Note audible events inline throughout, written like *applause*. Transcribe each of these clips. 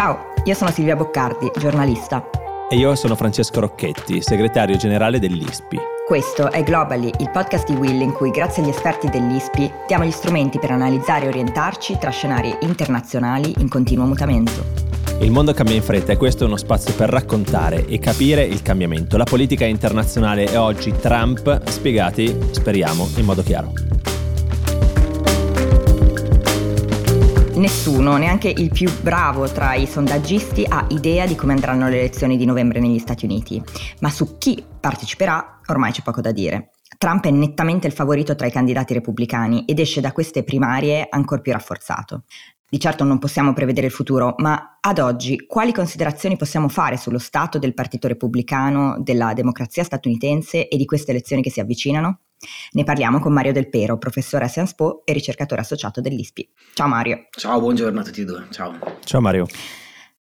Ciao, io sono Silvia Boccardi, giornalista. E io sono Francesco Rocchetti, segretario generale dell'ISPI. Questo è Globally, il podcast di Will in cui grazie agli esperti dell'ISPI diamo gli strumenti per analizzare e orientarci tra scenari internazionali in continuo mutamento. Il mondo cambia in fretta e questo è uno spazio per raccontare e capire il cambiamento. La politica internazionale e oggi Trump spiegati, speriamo, in modo chiaro. Nessuno, neanche il più bravo tra i sondaggisti, ha idea di come andranno le elezioni di novembre negli Stati Uniti, ma su chi parteciperà ormai c'è poco da dire. Trump è nettamente il favorito tra i candidati repubblicani ed esce da queste primarie ancora più rafforzato. Di certo non possiamo prevedere il futuro, ma ad oggi quali considerazioni possiamo fare sullo stato del Partito Repubblicano, della democrazia statunitense e di queste elezioni che si avvicinano? Ne parliamo con Mario Del Pero, professore a Sciences Po e ricercatore associato dell'ISPI. Ciao Mario. Ciao, buongiorno a tutti e due. Ciao. Ciao Mario.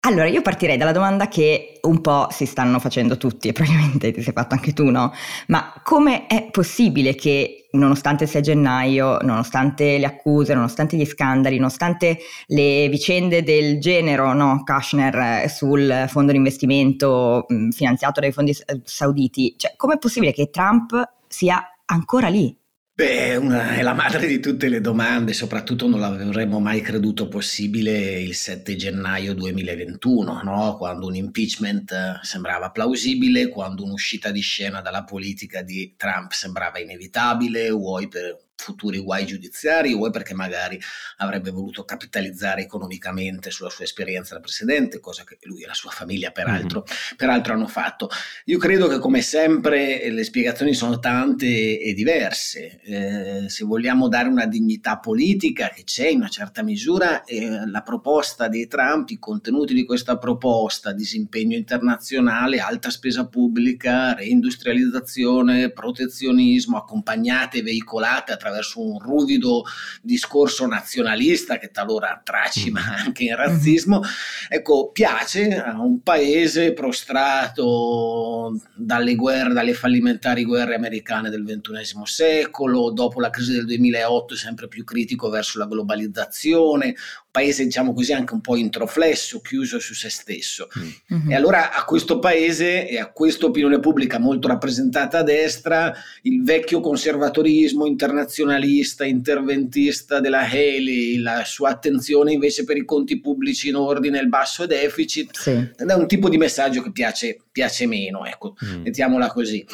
Allora, io partirei dalla domanda che un po' si stanno facendo tutti e probabilmente ti sei fatto anche tu, no? Ma come è possibile che nonostante sia gennaio, nonostante le accuse, nonostante gli scandali, nonostante le vicende del genero, no, Kashner eh, sul fondo di investimento mh, finanziato dai fondi sauditi, cioè com'è possibile che Trump sia ancora lì? Beh, una, è la madre di tutte le domande, soprattutto non l'avremmo mai creduto possibile il 7 gennaio 2021, no? quando un impeachment eh, sembrava plausibile, quando un'uscita di scena dalla politica di Trump sembrava inevitabile, vuoi per futuri guai giudiziari, vuoi perché magari avrebbe voluto capitalizzare economicamente sulla sua esperienza da presidente, cosa che lui e la sua famiglia peraltro, mm-hmm. peraltro hanno fatto. Io credo che come sempre le spiegazioni sono tante e diverse. Eh, se vogliamo dare una dignità politica che c'è in una certa misura, eh, la proposta di Trump, i contenuti di questa proposta, disimpegno internazionale, alta spesa pubblica, reindustrializzazione, protezionismo, accompagnate e veicolate attraverso attraverso un ruvido discorso nazionalista che talora tracima mm. anche in razzismo, ecco, piace a un paese prostrato dalle guerre, dalle fallimentari guerre americane del XXI secolo, dopo la crisi del 2008 sempre più critico verso la globalizzazione, paese, diciamo così, anche un po' introflesso, chiuso su se stesso. Mm-hmm. E allora a questo paese e a questa opinione pubblica molto rappresentata a destra, il vecchio conservatorismo internazionalista, interventista della Haley, la sua attenzione invece per i conti pubblici in ordine, il basso deficit, sì. è un tipo di messaggio che piace, piace meno, ecco, mm. mettiamola così.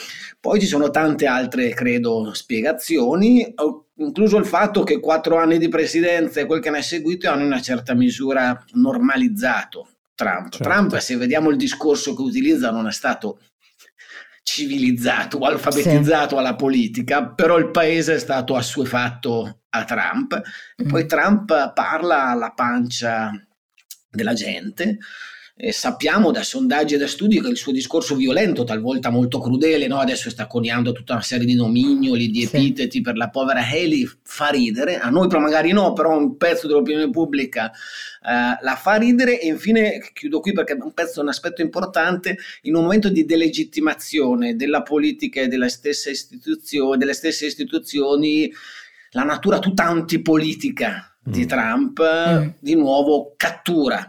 Poi ci sono tante altre, credo, spiegazioni incluso il fatto che quattro anni di presidenza e quel che ne è seguito hanno in una certa misura normalizzato Trump. Certo. Trump, se vediamo il discorso che utilizza, non è stato civilizzato o alfabetizzato sì. alla politica, però il paese è stato assuefatto a Trump. Mm. Poi Trump parla alla pancia della gente eh, sappiamo da sondaggi e da studi che il suo discorso violento, talvolta molto crudele, no? adesso sta coniando tutta una serie di nomignoli, di epiteti sì. per la povera Haley, fa ridere, a noi però magari no, però un pezzo dell'opinione pubblica uh, la fa ridere e infine chiudo qui perché è un pezzo, un aspetto importante, in un momento di delegittimazione della politica e delle stesse istituzioni, delle stesse istituzioni la natura tutta antipolitica mm. di Trump mm. di nuovo cattura.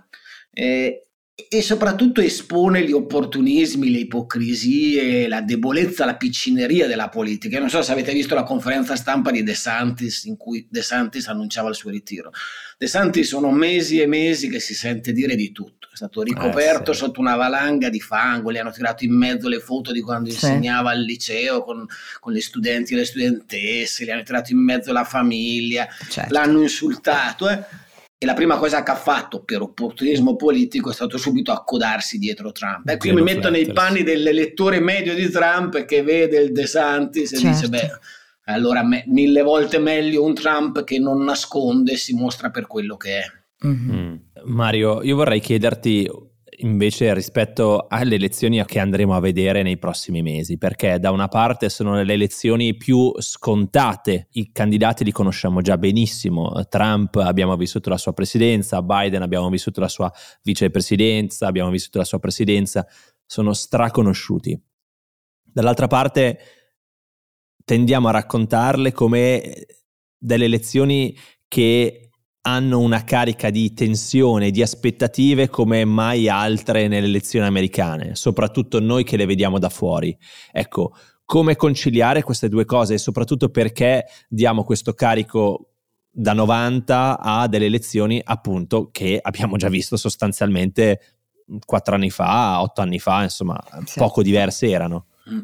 Eh, e soprattutto espone gli opportunismi, le ipocrisie, la debolezza, la piccineria della politica. Io non so se avete visto la conferenza stampa di De Santis in cui De Santis annunciava il suo ritiro. De Santis sono mesi e mesi che si sente dire di tutto. È stato ricoperto eh, sì. sotto una valanga di fango, gli hanno tirato in mezzo le foto di quando sì. insegnava al liceo con, con gli studenti e le studentesse, gli hanno tirato in mezzo la famiglia, certo. l'hanno insultato. Eh e la prima cosa che ha fatto per opportunismo politico è stato subito accodarsi dietro Trump. Ecco, io mi metto nei panni dell'elettore medio di Trump che vede il De Santis e certo. dice, beh, allora me, mille volte meglio un Trump che non nasconde e si mostra per quello che è. Mm-hmm. Mario, io vorrei chiederti invece rispetto alle elezioni che andremo a vedere nei prossimi mesi, perché da una parte sono le elezioni più scontate, i candidati li conosciamo già benissimo, Trump abbiamo vissuto la sua presidenza, Biden abbiamo vissuto la sua vicepresidenza, abbiamo vissuto la sua presidenza, sono straconosciuti. Dall'altra parte tendiamo a raccontarle come delle elezioni che hanno una carica di tensione, di aspettative come mai altre nelle elezioni americane, soprattutto noi che le vediamo da fuori. Ecco, come conciliare queste due cose e soprattutto perché diamo questo carico da 90 a delle elezioni appunto che abbiamo già visto sostanzialmente quattro anni fa, otto anni fa, insomma, sì. poco diverse erano. Mm.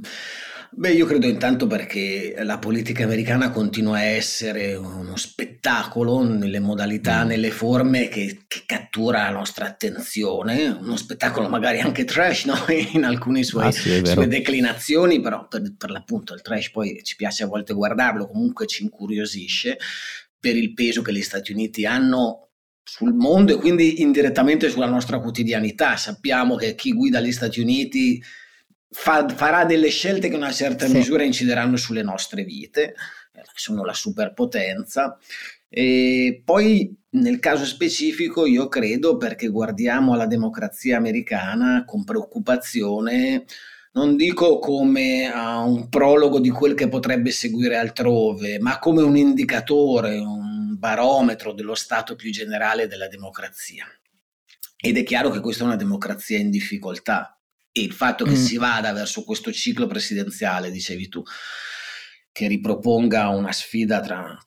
Beh, io credo intanto perché la politica americana continua a essere uno spettacolo nelle modalità, mm. nelle forme che, che, cattura la nostra attenzione, uno spettacolo magari anche trash *laughs* no? in alcune sue, ah, sì, sue declinazioni, però per, per, l'appunto il trash poi ci piace a volte guardarlo, comunque ci incuriosisce per il peso che gli Stati Uniti hanno sul mondo e quindi indirettamente sulla nostra quotidianità. Sappiamo che chi guida gli Stati Uniti fa, farà delle scelte che in una certa sì. misura incideranno sulle nostre vite, eh, sono la superpotenza. E poi nel caso specifico io credo perché guardiamo alla democrazia americana con preoccupazione, non dico come a un prologo di quel che potrebbe seguire altrove, ma come un indicatore, un barometro dello stato più generale della democrazia. Ed è chiaro che questa è una democrazia in difficoltà, il fatto che mm. si vada verso questo ciclo presidenziale, dicevi tu, che riproponga una sfida tra,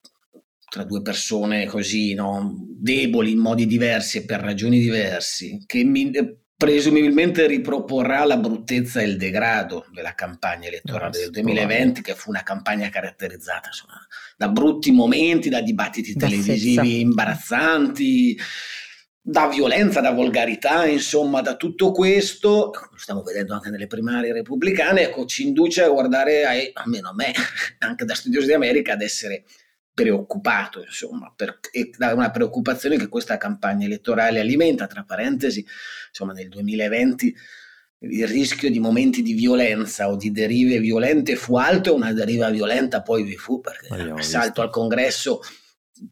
tra due persone così no? deboli in modi diversi e per ragioni diverse, che mi, presumibilmente riproporrà la bruttezza e il degrado della campagna elettorale del 2020, che fu una campagna caratterizzata insomma, da brutti momenti, da dibattiti televisivi imbarazzanti da violenza, da volgarità, insomma, da tutto questo, lo stiamo vedendo anche nelle primarie repubblicane, ecco, ci induce a guardare, ai, almeno a me, *laughs* anche da studioso di America, ad essere preoccupato, insomma, per, e da una preoccupazione che questa campagna elettorale alimenta, tra parentesi, insomma, nel 2020 il rischio di momenti di violenza o di derive violente fu alto e una deriva violenta poi vi fu, perché l'assalto al congresso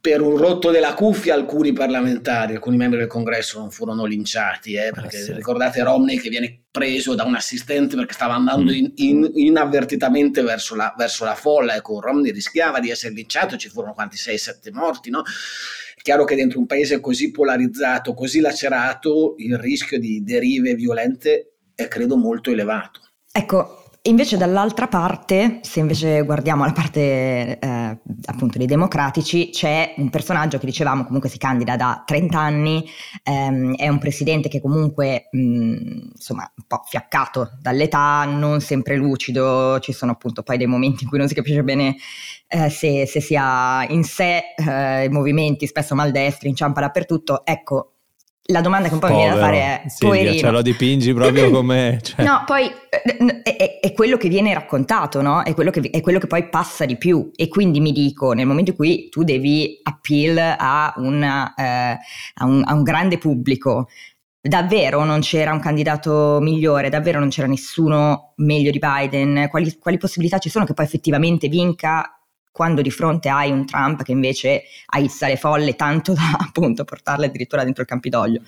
per un rotto della cuffia alcuni parlamentari, alcuni membri del congresso non furono linciati, eh, perché eh sì. ricordate Romney che viene preso da un assistente perché stava andando mm. in, in, inavvertitamente verso la, verso la, folla, ecco Romney rischiava di essere linciato, ci furono quanti 6-7 morti, no? È chiaro che dentro un paese così polarizzato, così lacerato, il rischio di derive violente è credo molto elevato. Ecco, Invece dall'altra parte, se invece guardiamo la parte eh, appunto dei democratici, c'è un personaggio che dicevamo comunque si candida da 30 anni, ehm, è un presidente che comunque mh, insomma un po' fiaccato dall'età, non sempre lucido, ci sono appunto poi dei momenti in cui non si capisce bene eh, se, se, sia in sé, eh, i movimenti spesso maldestri, inciampa dappertutto, ecco la domanda che un po' Povero, mi viene da fare è Silvia, ce lo dipingi proprio *laughs* come cioè. no poi eh, è, è, quello che viene raccontato no? è quello, che, è quello, che, poi passa di più e quindi mi dico nel momento in cui tu devi appeal a, una, eh, a, un, a un grande pubblico davvero non c'era un candidato migliore, davvero non c'era nessuno meglio di Biden, quali, quali, possibilità ci sono che poi effettivamente vinca quando di fronte hai un Trump che invece aizza le folle tanto da *laughs* appunto portarle addirittura dentro il Campidoglio.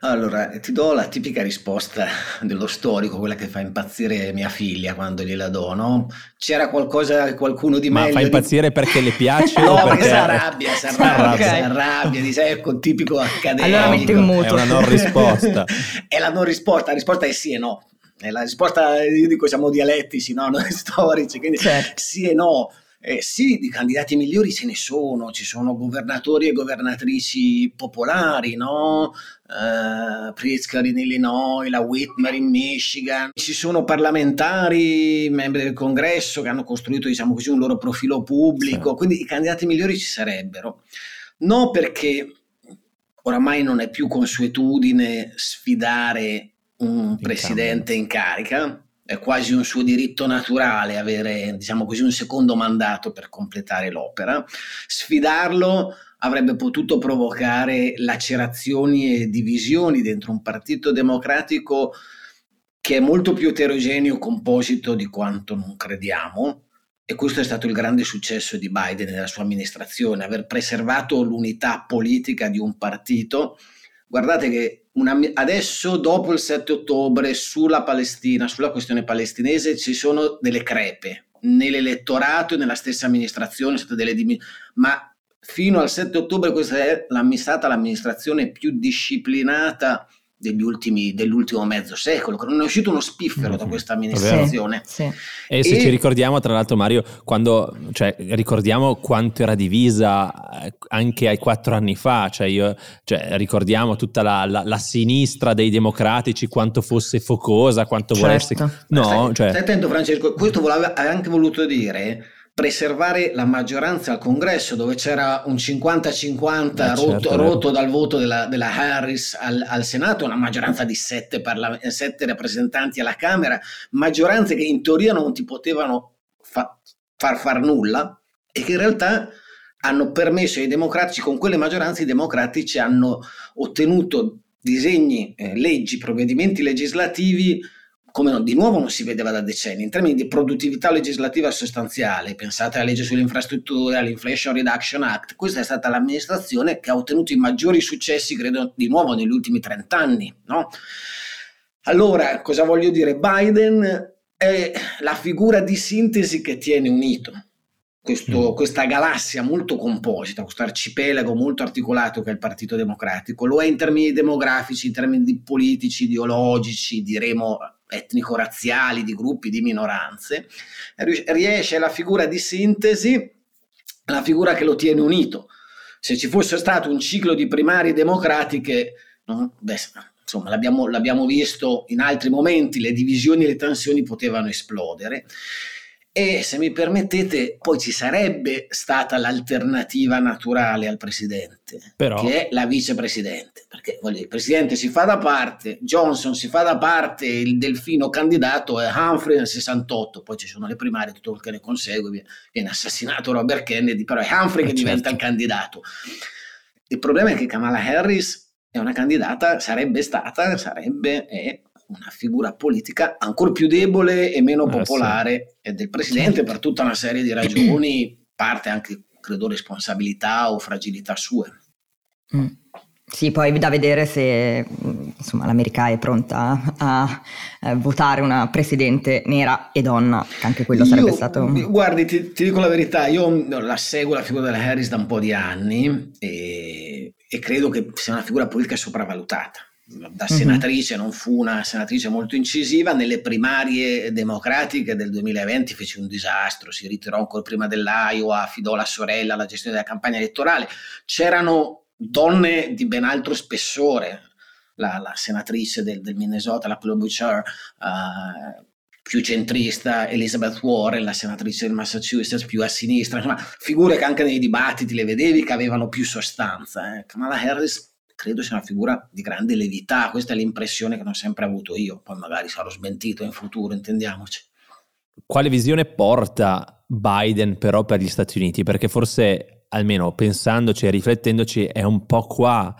Allora, ti do la tipica risposta dello storico, quella che fa impazzire mia figlia quando gliela do, no? C'era qualcosa, qualcuno di meglio... Ma fa impazzire di... perché le piace? *laughs* no, perché, perché si arrabbia, si *laughs* arrabbia, okay. si arrabbia, dice, ecco, tipico accademico. Allora mette in muto. È una non risposta. è la non risposta, la risposta è sì e no. È la risposta, io dico, siamo dialettici, no? *laughs* Noi storici, quindi certo. sì e no. Eh, sì, di candidati migliori ce ne sono, ci sono governatori e governatrici popolari, no? Uh, Pritzker in Illinois, la Whitmer in Michigan, ci sono parlamentari, membri del congresso che hanno costruito, diciamo così, un loro profilo pubblico, sì. quindi i candidati migliori ci sarebbero. No perché oramai non è più consuetudine sfidare un in presidente in carica, è quasi un suo diritto naturale avere, diciamo così, un secondo mandato per completare l'opera. Sfidarlo avrebbe potuto provocare lacerazioni e divisioni dentro un partito democratico che è molto più eterogeneo composito di quanto non crediamo. E questo è stato il grande successo di Biden e della sua amministrazione, aver preservato l'unità politica di un partito. Guardate che una, adesso dopo il 7 ottobre sulla Palestina, sulla questione palestinese ci sono delle crepe nell'elettorato e nella stessa amministrazione, delle ma fino al 7 ottobre questa è stata l'amministrazione più disciplinata ultimi, dell'ultimo mezzo secolo, non è uscito uno spiffero da questa amministrazione. Sì, sì. E se e... ci ricordiamo, tra l'altro, Mario, quando cioè, ricordiamo quanto era divisa eh, anche ai quattro anni fa, cioè, io, cioè ricordiamo tutta la, la, la, sinistra dei democratici, quanto fosse focosa, quanto certo. volesse. No, stai, cioè... stai attento, Francesco, questo voleva, ha anche voluto dire preservare la maggioranza al congresso dove c'era un 50-50 eh, rotto, certo, rotto dal voto della, della Harris al, al, Senato, una maggioranza di sette, parla- sette, rappresentanti alla Camera, maggioranze che in teoria non ti potevano fa- far far nulla e che in realtà hanno permesso ai democratici, con quelle maggioranze i democratici hanno ottenuto disegni, eh, leggi, provvedimenti legislativi come no, di nuovo non si vedeva da decenni, in termini di produttività legislativa sostanziale, pensate alla legge sulle infrastrutture, all'Inflation Reduction Act, questa è stata l'amministrazione che ha ottenuto i maggiori successi, credo, di nuovo negli ultimi 30 anni. No? Allora, cosa voglio dire? Biden è la figura di sintesi che tiene unito questo, mm. questa galassia molto composita, questo arcipelago molto articolato che è il Partito Democratico, lo è in termini demografici, in termini politici, ideologici, diremo etnico-razziali, di gruppi, di minoranze, riesce la figura di sintesi, la figura che lo tiene unito. Se ci fosse stato un ciclo di primarie democratiche? Beh, insomma, l'abbiamo, l'abbiamo visto in altri momenti, le divisioni e le tensioni potevano esplodere. E se mi permettete, poi ci sarebbe stata l'alternativa naturale al presidente, Però... che è la vicepresidente. Perché voglio dire, il presidente si fa da parte, Johnson si fa da parte, il delfino candidato è Humphrey nel 68, poi ci sono le primarie, tutto quello che ne consegue, viene assassinato Robert Kennedy, però è Humphrey che eh, diventa certo. il candidato. Il problema è che Kamala Harris è una candidata, sarebbe stata, sarebbe, è una figura politica ancora più debole e meno popolare eh sì. del presidente per tutta una serie di ragioni, *clears throat* parte anche, credo, responsabilità o fragilità sue. Mm. Sì, poi da vedere se insomma, l'America è pronta a, a, votare una presidente nera e donna, che anche quello sarebbe io, stato... Guardi, ti, ti, dico la verità, io la seguo la figura della Harris da un po' di anni e, e credo che sia una figura politica sopravvalutata da senatrice, non fu una senatrice molto incisiva, nelle primarie democratiche del 2020 fece un disastro, si ritirò ancora prima dell'Iowa, affidò la sorella alla gestione della campagna elettorale, c'erano donne di ben altro spessore, la, la senatrice del, del, Minnesota, la Klobuchar, uh, più centrista, Elizabeth Warren, la senatrice del Massachusetts, più a sinistra, insomma, figure che anche nei dibattiti le vedevi che avevano più sostanza. Eh. Kamala Harris credo sia una figura di grande levità, questa è l'impressione che non ho sempre avuto io, poi magari sarò smentito in futuro, intendiamoci. Quale visione porta Biden però per gli Stati Uniti? Perché forse, almeno pensandoci e riflettendoci, è un po' qua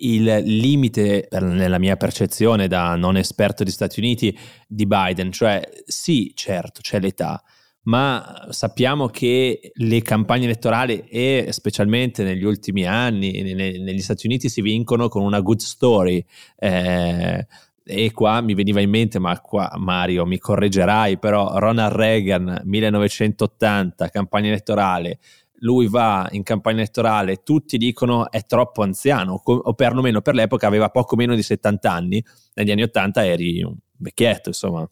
il limite, nella mia percezione da non esperto di Stati Uniti, di Biden. Cioè, sì, certo, c'è l'età, ma sappiamo che le campagne elettorali e specialmente negli ultimi anni negli Stati Uniti si vincono con una good story. Eh, e qua mi veniva in mente, ma qua Mario mi correggerai, però Ronald Reagan 1980, campagna elettorale, lui va in campagna elettorale, tutti dicono è troppo anziano, o perlomeno per l'epoca aveva poco meno di 70 anni, negli anni 80 eri un vecchietto, insomma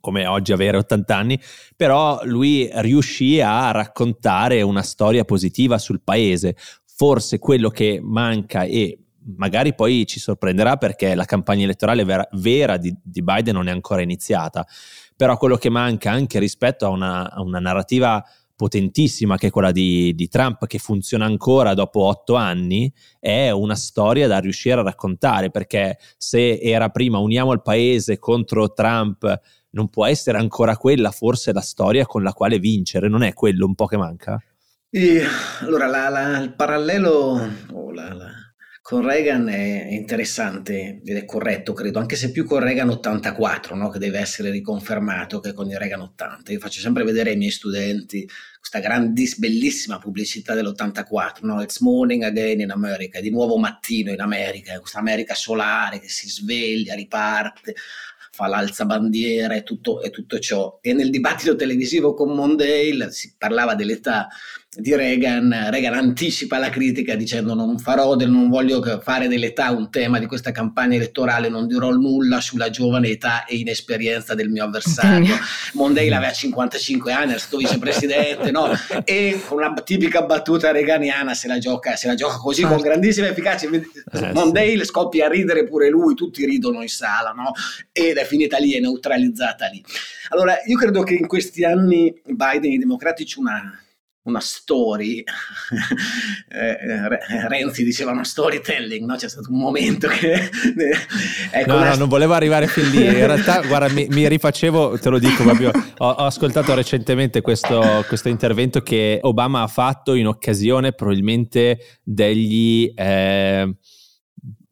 come oggi avere 80 anni, però lui riuscì a raccontare una storia positiva sul paese. Forse quello che manca e magari poi ci sorprenderà perché la campagna elettorale vera, vera di, di, Biden non è ancora iniziata, però quello che manca anche rispetto a una, a una narrativa potentissima che è quella di, di, Trump che funziona ancora dopo otto anni è una storia da riuscire a raccontare perché se era prima uniamo il paese contro Trump non può essere ancora quella forse la storia con la quale vincere, non è quello un po' che manca? E, allora, la, la, il parallelo con Reagan è interessante ed è corretto, credo, anche se più con Reagan 84, no? che deve essere riconfermato che con il Reagan 80. Io faccio sempre vedere ai miei studenti questa grandissima, bellissima pubblicità dell'84, no? It's morning again in America, di nuovo mattino in America, questa America solare che si sveglia, riparte fa l'alzabandiera e tutto, e tutto ciò. E nel dibattito televisivo con Mondale si parlava dell'età di Reagan, Reagan anticipa la critica dicendo non farò, del, non voglio fare dell'età un tema di questa campagna elettorale, non dirò nulla sulla giovane età e inesperienza del mio avversario. *laughs* Mondale aveva 55 anni, era stato vicepresidente, no? E con una tipica battuta reganiana se la gioca, se la gioca così con grandissima efficacia. Eh, Mondale scoppia a ridere pure lui, tutti ridono in sala, no? Ed è finita lì, è neutralizzata lì. Allora, io credo che in questi anni Biden e i democratici una una story, *laughs* eh, Renzi diceva una storytelling, no? c'è stato un momento che... *laughs* ecco, no, no, non volevo arrivare fin lì, in realtà *laughs* guarda mi, mi rifacevo, te lo dico proprio, ho, ho ascoltato recentemente questo, questo, intervento che Obama ha fatto in occasione probabilmente degli... Eh,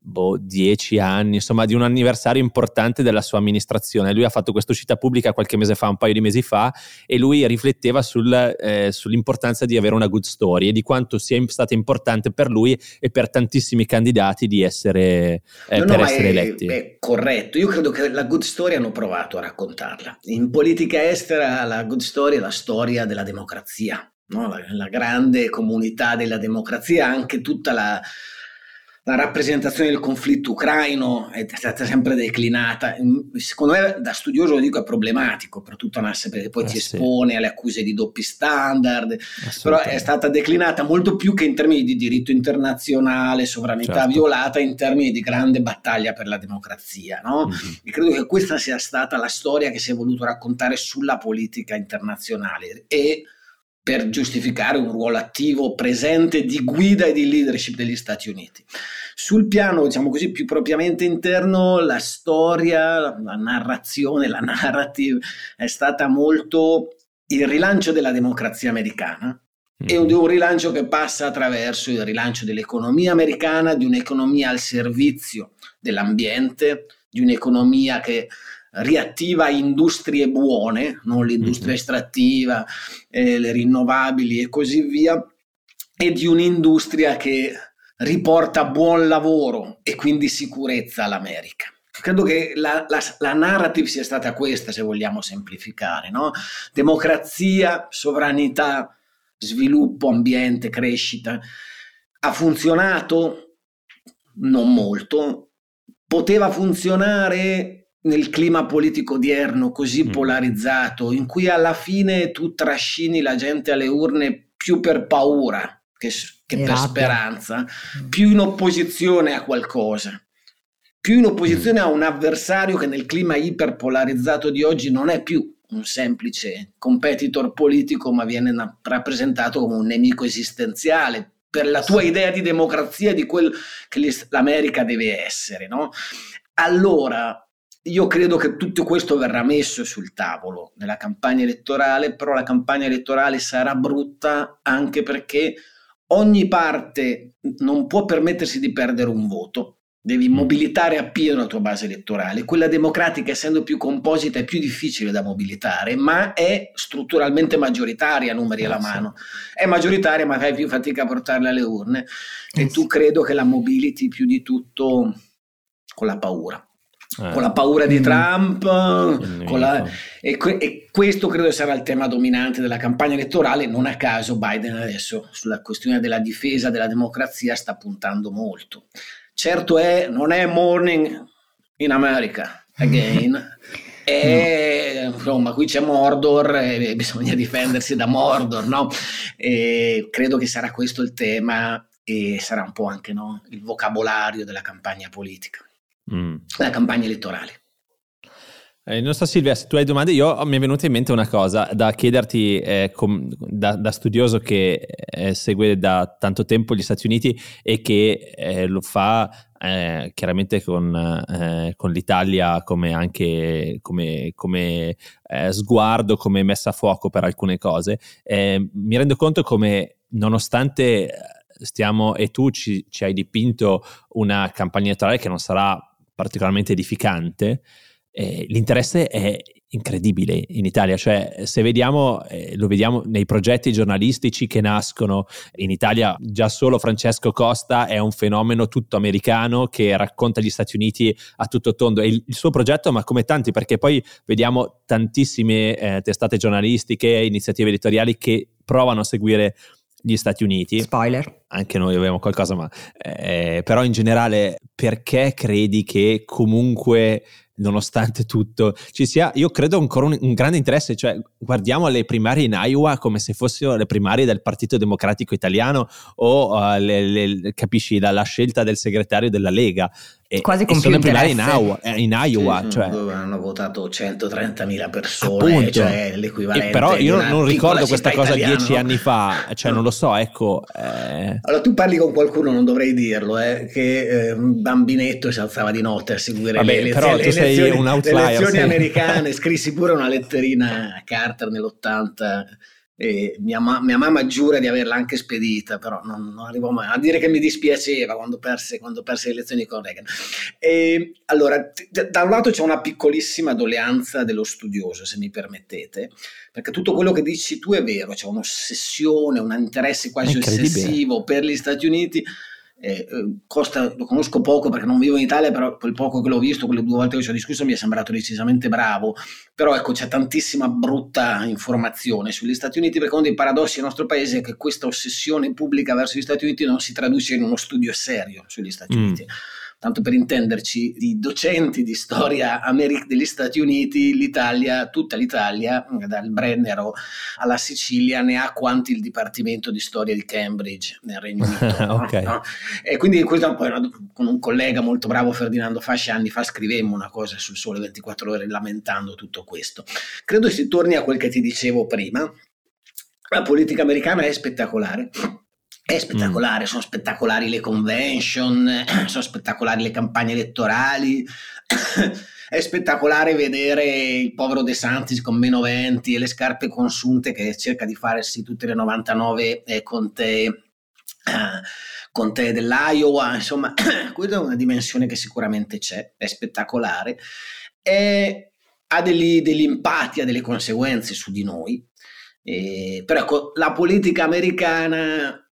boh, dieci anni, insomma, di un anniversario importante della sua amministrazione. Lui ha fatto questa uscita pubblica qualche mese fa, un paio di mesi fa, e lui rifletteva sul, eh, sull'importanza di avere una good story e di quanto sia stata importante per lui e per tantissimi candidati di essere, eh, no, no, essere è, eletti. È corretto, io credo che la good story hanno provato a raccontarla. In politica estera la good story è la storia della democrazia. No? La, la grande comunità della democrazia, anche tutta la, la rappresentazione del conflitto ucraino è stata sempre declinata. Secondo me, da studioso lo dico, è problematico per tutta una serie, perché poi eh ti sì. espone alle accuse di doppi standard, però è stata declinata molto più che in termini di diritto internazionale, sovranità certo. violata, in termini di grande battaglia per la democrazia. No? Mm-hmm. E credo che questa sia stata la storia che si è voluto raccontare sulla politica internazionale. E per giustificare un ruolo attivo, presente di guida e di leadership degli Stati Uniti. Sul piano, diciamo così, più propriamente interno, la storia, la narrazione, la narrative è stata molto il rilancio della democrazia americana e di un rilancio che passa attraverso il rilancio dell'economia americana, di un'economia al servizio dell'ambiente, di un'economia che riattiva industrie buone, non l'industria mm-hmm. estrattiva, eh, le rinnovabili e così via, e di un'industria che riporta buon lavoro e quindi sicurezza all'America. Credo che la, la, la narrative sia stata questa, se vogliamo semplificare, no? Democrazia, sovranità, sviluppo, ambiente, crescita. Ha funzionato? Non molto. Poteva funzionare nel clima politico odierno così mm. polarizzato, in cui alla fine tu trascini la gente alle urne più per paura che, che per rabbia. speranza, mm. più in opposizione a qualcosa, più in opposizione mm. a un avversario che nel clima iperpolarizzato di oggi non è più un semplice competitor politico, ma viene na- rappresentato come un nemico esistenziale per la tua idea di democrazia, di quel che l'America deve essere. No? Allora, io credo che tutto questo verrà messo sul tavolo nella campagna elettorale, però la campagna elettorale sarà brutta anche perché ogni parte non può permettersi di perdere un voto. Devi mm. mobilitare appieno la tua base elettorale. Quella democratica, essendo più composita, è più difficile da mobilitare, ma è strutturalmente maggioritaria, numeri alla mano. È maggioritaria, ma fai più fatica a portarla alle urne. E tu credo che la mobiliti più di tutto con la paura eh. con la paura di mm. Trump, la, e, e, questo credo sarà il tema dominante della campagna elettorale. Non a caso Biden adesso sulla questione della difesa della democrazia sta puntando molto. Certo è, non è morning in America again. E, *laughs* no. insomma, qui c'è Mordor e bisogna difendersi da Mordor, no? E credo che sarà questo il tema e sarà un po' anche no, il vocabolario della campagna politica mm. la campagna elettorale. Eh, non so Silvia, se tu hai domande, io mi è venuta in mente una cosa da chiederti eh, com, da, da, studioso che eh, segue da tanto tempo gli Stati Uniti e che eh, lo fa eh, chiaramente con, eh, con, l'Italia come anche come, come sguardo, come messa a fuoco per alcune cose. mi rendo conto come nonostante stiamo e tu ci, ci hai dipinto una campagna elettorale che non sarà particolarmente edificante, eh, l'interesse è incredibile in Italia, cioè se vediamo, eh, lo vediamo nei progetti giornalistici che nascono in Italia, già solo Francesco Costa è un fenomeno tutto americano che racconta gli Stati Uniti a tutto tondo, è il, il suo progetto ma come tanti perché poi vediamo tantissime eh, testate giornalistiche, iniziative editoriali che provano a seguire gli Stati Uniti. Spoiler. Anche noi abbiamo qualcosa, ma eh, però in generale perché credi che comunque nonostante tutto ci sia, io credo ancora un, un, grande interesse, cioè guardiamo le primarie in Iowa come se fossero le primarie del Partito Democratico Italiano o uh, le, le, capisci la, la, scelta del segretario della Lega. E, Quasi con più interesse. In Iowa, eh, in Iowa sì, cioè. dove hanno votato 130.000 persone, Appunto. cioè l'equivalente. E però io non ricordo questa cosa italiana, dieci anni fa, cioè non lo so, ecco. Eh. Allora tu parli con qualcuno, non dovrei dirlo, eh, che eh, un bambinetto si alzava di notte a seguire Vabbè, le, però le, tu sei un outlier, le elezioni sei. americane, *laughs* scrissi pure una letterina a Carter nell'80 e mia, ma- mia, mamma giura di averla anche spedita, però non, non arrivo mai a dire che mi dispiaceva quando perse, quando perse le elezioni con Reagan. E, allora, d- da un lato c'è una piccolissima doleanza dello studioso, se mi permettete, perché tutto quello che dici tu è vero, c'è un'ossessione, un interesse quasi ossessivo per gli Stati Uniti eh, Costa lo conosco poco perché non vivo in Italia, però quel poco che l'ho visto, quelle due volte che ci ho discusso, mi è sembrato decisamente bravo. Però ecco, c'è tantissima brutta informazione sugli Stati Uniti, perché uno dei paradossi del nostro paese è che questa ossessione pubblica verso gli Stati Uniti non si traduce in uno studio serio sugli Stati mm. Uniti tanto per intenderci, di docenti di storia America degli Stati Uniti, l'Italia, tutta l'Italia, dal Brennero alla Sicilia, ne ha quanti il Dipartimento di Storia di Cambridge nel Regno *laughs* Unito. okay. no? E quindi questo poi con un collega molto bravo, Ferdinando Fasci, anni fa scrivemmo una cosa sul Sole 24 Ore lamentando tutto questo. Credo si torni a quel che ti dicevo prima. La politica americana è spettacolare è spettacolare, mm. sono spettacolari le convention, *clears throat* sono spettacolari le campagne elettorali, *clears throat* è spettacolare vedere il povero De Santis con meno 20 e le scarpe consunte che cerca di farsi tutte le 99 eh, con te. Eh, *clears throat* con te dell'Iowa, insomma, questa è una dimensione che sicuramente c'è, è spettacolare, e ha degli, degli impatti, ha delle conseguenze su di noi. Eh, però ecco, la politica americana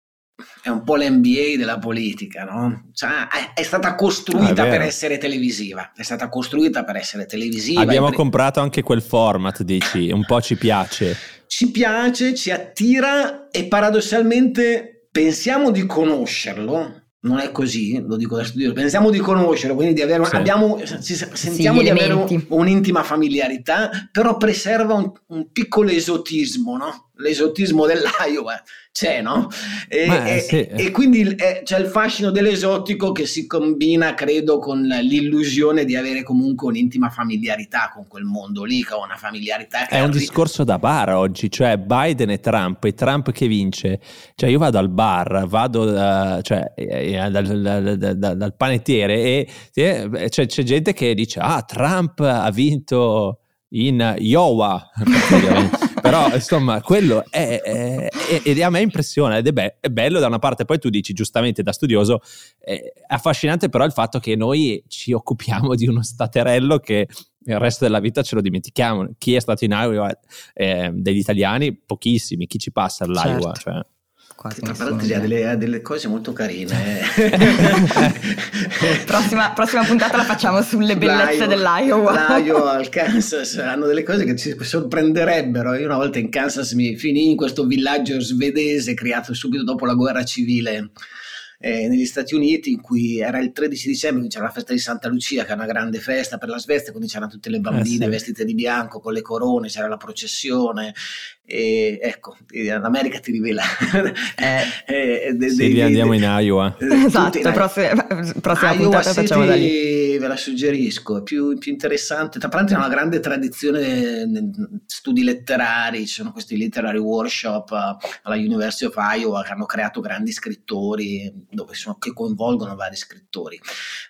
è un po' l'NBA della politica, no? Cioè, è, stata costruita ah, per essere televisiva, è stata costruita per essere televisiva. Abbiamo pre- comprato anche quel format, dici, un po' ci piace. Ci piace, ci attira e paradossalmente pensiamo di conoscerlo, non è così, lo dico da studio, pensiamo di conoscerlo, quindi di avere, sì. abbiamo, sentiamo sì, di avere un, un'intima familiarità, però preserva un, un piccolo esotismo, no? L'esotismo dell'Iowa c'è, no? E, Beh, sì. e, e quindi è, c'è il fascino dell'esotico che si combina, credo, con l'illusione di avere comunque un'intima familiarità con quel mondo lì, con una familiarità. È un arri- discorso da bar oggi, cioè Biden e Trump, e Trump che vince. Cioè io vado al bar, vado uh, cioè, eh, dal, dal, dal, dal, panettiere e eh, cioè, c'è gente che dice, ah, Trump ha vinto in Iowa. *laughs* però insomma quello è, è, è, ed a me impressiona ed è, be- è, bello da una parte. Poi tu dici giustamente da studioso è affascinante però il fatto che noi ci occupiamo di uno staterello che il resto della vita ce lo dimentichiamo. Chi è stato in Iowa eh, degli italiani pochissimi. Chi ci passa all'Iowa certo. cioè quasi tra parentesi ha delle, delle, cose molto carine. *laughs* *laughs* Prossima, prossima, puntata la facciamo sulle bellezze dell'Iowa. l'Iowa, il *laughs* Kansas hanno delle cose che ci sorprenderebbero. Io una volta in Kansas mi finì in questo villaggio svedese creato subito dopo la guerra civile eh, negli Stati Uniti in cui era il 13 dicembre, c'era la festa di Santa Lucia che è una grande festa per la Svezia, quindi c'erano tutte le bambine eh sì. vestite di bianco con le corone, c'era la processione e ecco, l'America ti rivela. *laughs* Eh, eh, de, sì, de, andiamo de, in Iowa. Esatto, in prossima, prossima Iowa puntata City, facciamo da lì. Ve la suggerisco, è più, più interessante. Tra l'altro è una grande tradizione studi letterari, ci sono questi literary workshop alla University of Iowa che hanno creato grandi scrittori dove sono, che coinvolgono vari scrittori.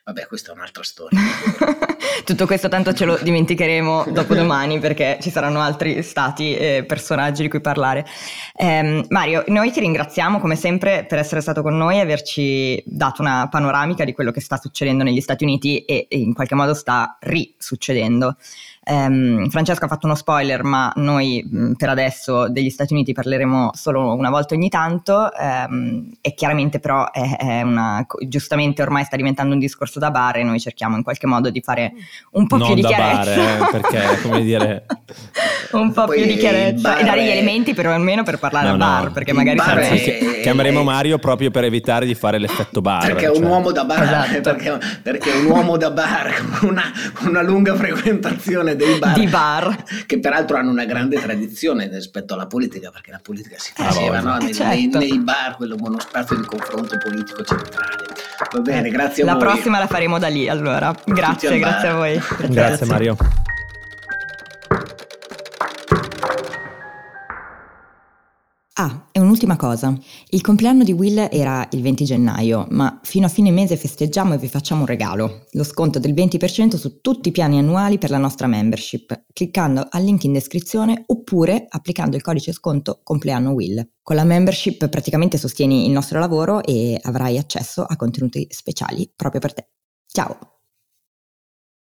Vabbè, questa è un'altra storia. *laughs* Tutto questo tanto ce lo dimenticheremo dopo *laughs* domani perché ci saranno altri stati e personaggi personaggi di cui parlare. Eh, Mario, noi ti ringraziamo come sempre per essere stato con noi e averci dato una panoramica di quello che sta succedendo negli Stati Uniti e, e in qualche modo sta risuccedendo. Um, Francesco ha fatto uno spoiler, ma noi mh, per adesso degli Stati Uniti parleremo solo una volta ogni tanto um, e chiaramente però è, è una, giustamente ormai sta diventando un discorso da bar e noi cerchiamo in qualche modo di fare un po' non più di da chiarezza. Bar, eh, perché come dire... *laughs* un po' più di chiarezza e dare gli elementi per almeno per parlare no, al bar, no. perché magari bar sarebbe... è... chiameremo Mario proprio per evitare di fare l'effetto bar. Perché è un cioè. uomo da bar, esatto. perché, perché, è un uomo da bar con *laughs* una, una, lunga frequentazione dei bar, di bar, *laughs* che peraltro hanno una grande tradizione rispetto alla politica, perché la politica si faceva ah, no? nei, certo. nei, nei, bar, quello uno spazio di confronto politico centrale. Va bene, grazie a la voi. La prossima la faremo da lì, allora. Grazie, grazie a voi. Grazie, grazie Mario. Ah, e un'ultima cosa. Il compleanno di Will era il 20 gennaio, ma fino a fine mese festeggiamo e vi facciamo un regalo. Lo sconto del 20% su tutti i piani annuali per la nostra membership, cliccando al link in descrizione oppure applicando il codice sconto compleanno Will. Con la membership praticamente sostieni il nostro lavoro e avrai accesso a contenuti speciali proprio per te. Ciao!